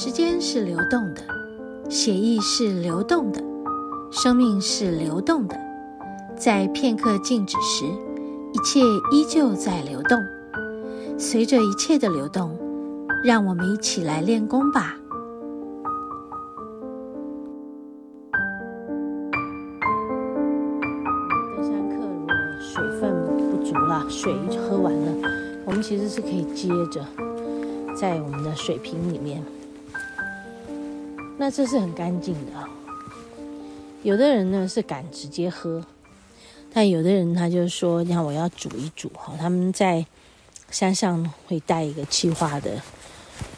时间是流动的，血液是流动的，生命是流动的。在片刻静止时，一切依旧在流动。随着一切的流动，让我们一起来练功吧。登山客如果水分不足了，水喝完了，我们其实是可以接着在我们的水瓶里面。那这是很干净的。有的人呢是敢直接喝，但有的人他就说：“你看，我要煮一煮哈。”他们在山上会带一个气化的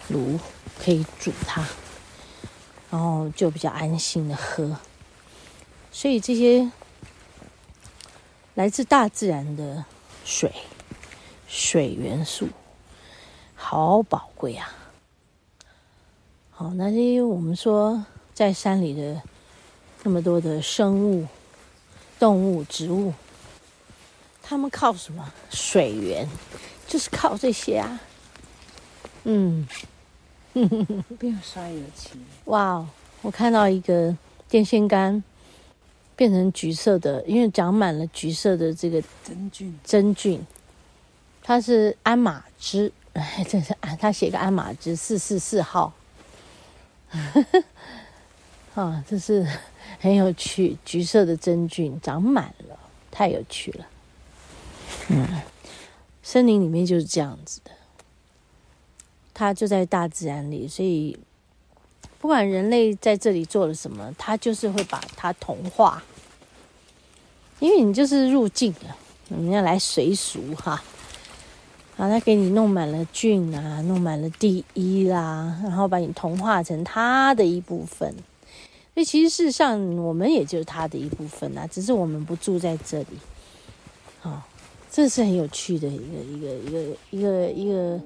炉，可以煮它，然后就比较安心的喝。所以这些来自大自然的水，水元素好宝贵啊！好，那因为我们说在山里的那么多的生物、动物、植物，他们靠什么？水源，就是靠这些啊。嗯，变刷油漆。哇，我看到一个电线杆变成橘色的，因为长满了橘色的这个真菌。真菌，它是鞍马枝，哎，真是啊，他写个鞍马枝四四四号。啊，这是 很有趣，橘色的真菌长满了，太有趣了。嗯，森林里面就是这样子的，它就在大自然里，所以不管人类在这里做了什么，它就是会把它同化，因为你就是入境了，你要来随俗哈。把，他给你弄满了菌啊，弄满了地衣啦，然后把你同化成他的一部分。所以其实事实上，我们也就是他的一部分啊，只是我们不住在这里。哦，这是很有趣的一个一个一个一个一个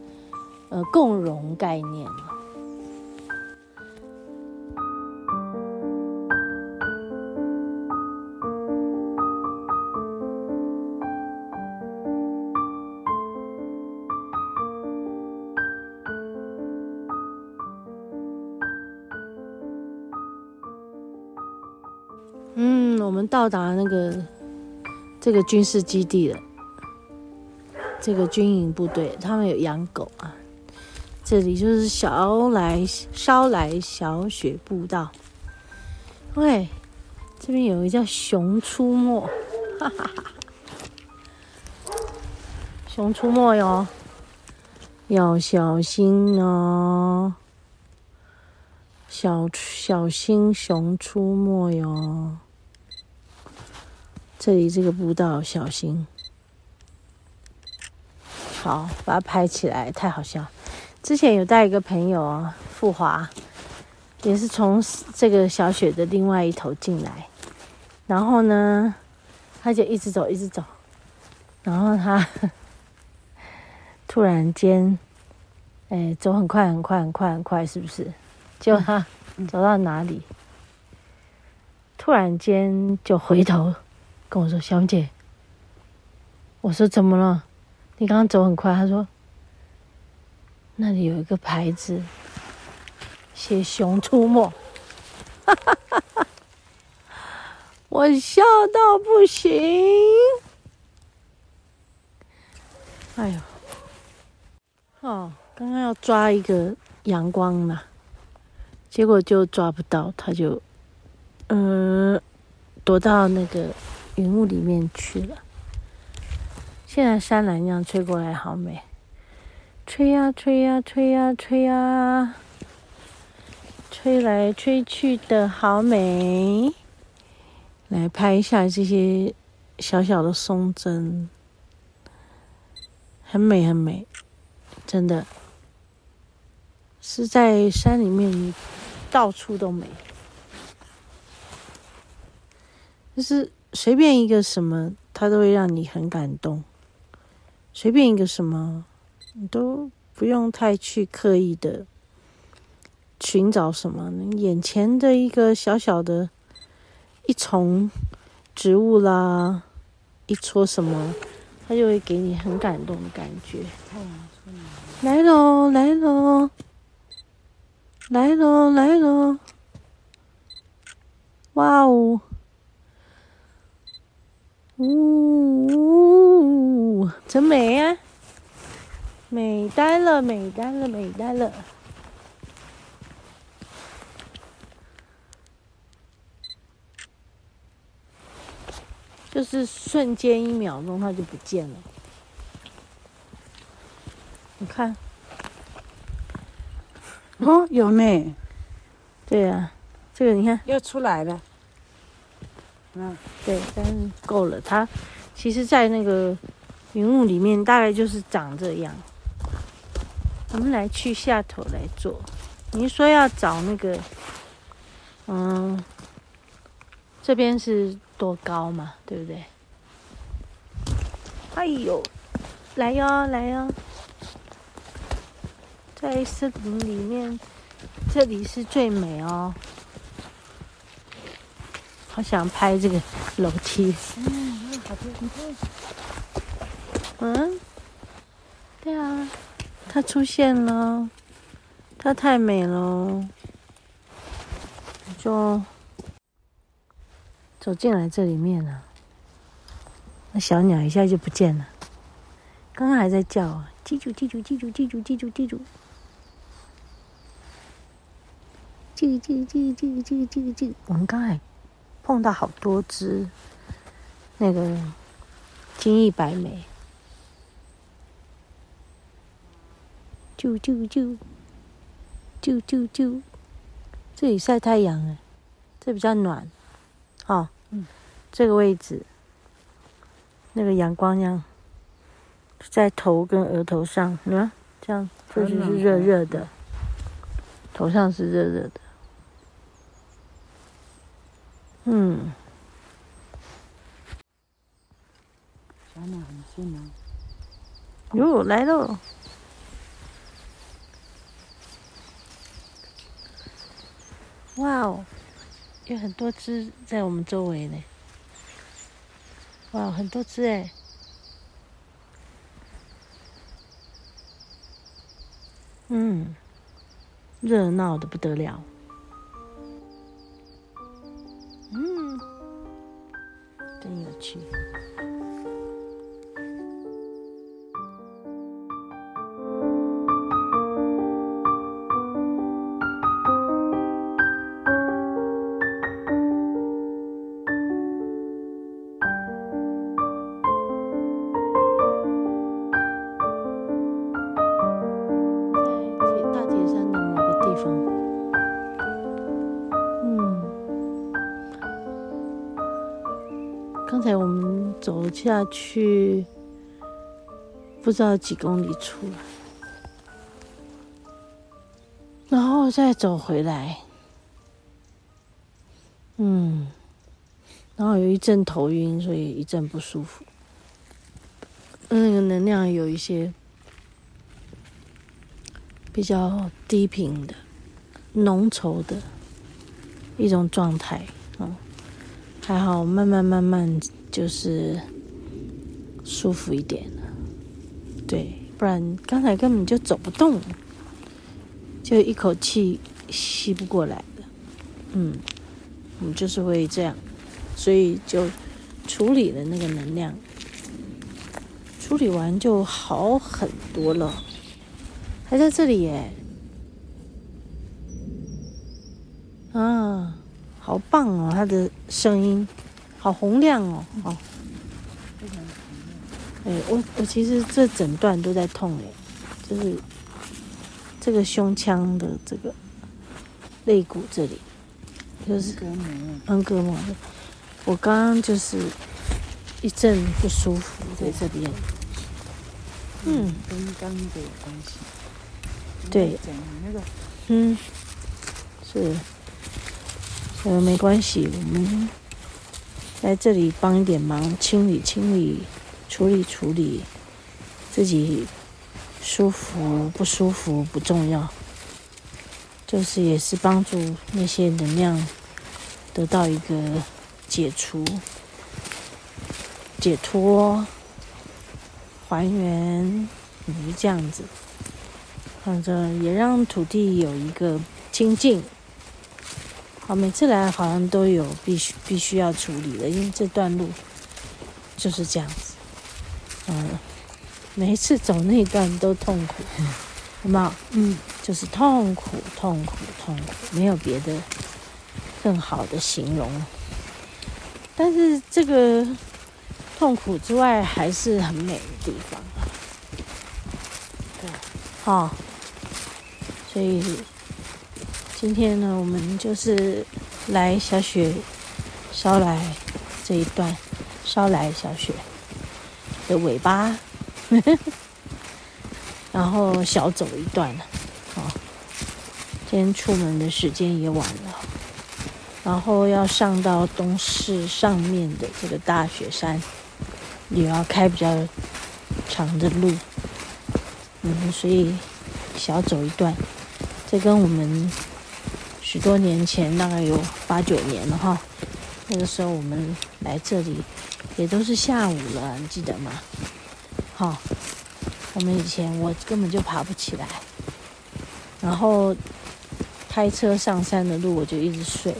呃共融概念。到达那个这个军事基地了，这个军营部队，他们有养狗啊。这里就是小来烧来小雪步道。喂，这边有一个叫熊出没，哈哈哈。熊出没哟，要小心哦，小小心熊出没哟。这里这个步道小心，好，把它拍起来，太好笑。之前有带一个朋友啊，富华，也是从这个小雪的另外一头进来，然后呢，他就一直走，一直走，然后他 突然间，哎，走很快，很快，很快，很快，是不是？就他走到哪里，突然间就回头。跟我说：“小姐，我说怎么了？你刚刚走很快。”他说：“那里有一个牌子，写‘熊出没’。”哈哈哈哈，我笑到不行。哎呦，哦，刚刚要抓一个阳光嘛，结果就抓不到，他就嗯、躲到那个。云雾里面去了。现在山岚这样吹过来，好美，吹呀吹呀吹呀吹呀，吹来吹去的好美。来拍一下这些小小的松针，很美很美，真的是在山里面到处都美，就是。随便一个什么，它都会让你很感动。随便一个什么，你都不用太去刻意的寻找什么。你眼前的一个小小的，一丛植物啦，一撮什么，它就会给你很感动的感觉。来喽，来喽！来喽，来喽！哇哦！呜，真美呀！美呆了，美呆了，美呆了！就是瞬间一秒钟，它就不见了。你看，哦，有没。对呀、啊，这个你看又出来了。嗯，对，但是够了。它其实，在那个云雾里面，大概就是长这样。我们来去下头来做。你说要找那个，嗯，这边是多高嘛？对不对？哎呦，来哟，来哟。在森林里面，这里是最美哦。好想拍这个楼梯。嗯，好漂亮。嗯，对啊，它出现了，它太美了。就走进来这里面了。那小鸟一下就不见了，刚刚还在叫啊，记住，记住，记住，记住，记住，记住。这个这个这个这个这个这个这个，我们刚才碰到好多只那个金翼白眉，啾啾啾，啾啾啾，这里晒太阳哎，这比较暖，哦，嗯，这个位置，那个阳光样在头跟额头上，你看这样，这就是热热的，头上是热热的。嗯，小鸟很近吗？哟，来喽！哇哦，有很多只在我们周围呢。哇，很多只哎！嗯，热闹的不得了。真有趣。走下去，不知道几公里出来，然后再走回来，嗯，然后有一阵头晕，所以一阵不舒服，那个能量有一些比较低频的、浓稠的一种状态，嗯。还好，慢慢慢慢就是舒服一点了。对，不然刚才根本就走不动，就一口气吸不过来的。嗯，我们就是会这样，所以就处理了那个能量，处理完就好很多了。还在这里耶，啊。好棒哦，他的声音好洪亮哦，哦，非常洪亮。哎，我我其实这整段都在痛哎，就是这个胸腔的这个肋骨这里，就是横膈膜。我刚刚就是一阵不舒服在这边，嗯，跟刚刚的有关系。对，嗯，是。呃，没关系，我们在这里帮一点忙，清理清理，处理处理，自己舒服不舒服不重要，就是也是帮助那些能量得到一个解除、解脱、还原，嗯，这样子，反正也让土地有一个清静。好，每次来好像都有必须必须要处理的，因为这段路就是这样子。嗯，每一次走那一段都痛苦，有没有？嗯，就是痛苦，痛苦，痛苦，没有别的更好的形容。但是这个痛苦之外，还是很美的地方。对，好，所以。今天呢，我们就是来小雪捎来这一段，捎来小雪的尾巴，然后小走一段了。好，今天出门的时间也晚了，然后要上到东市上面的这个大雪山，也要开比较长的路，嗯，所以小走一段，这跟我们。许多年前，大概有八九年了哈。那个时候我们来这里，也都是下午了，你记得吗？好，我们以前我根本就爬不起来，然后开车上山的路我就一直睡，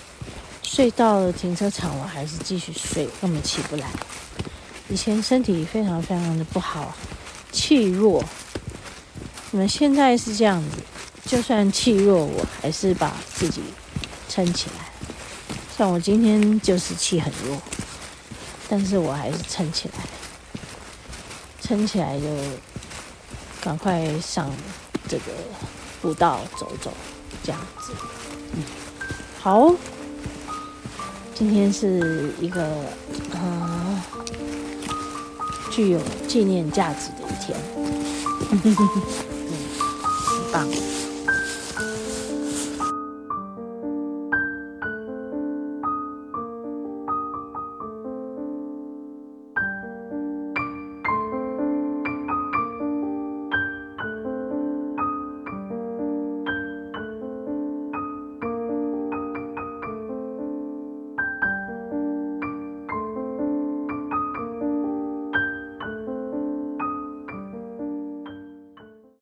睡到了停车场我还是继续睡，根本起不来。以前身体非常非常的不好，气弱。你们现在是这样子。就算气弱，我还是把自己撑起来。像我今天就是气很弱，但是我还是撑起来，撑起来就赶快上这个步道走走，这样子。嗯，好，今天是一个呃具有纪念价值的一天，嗯，很棒。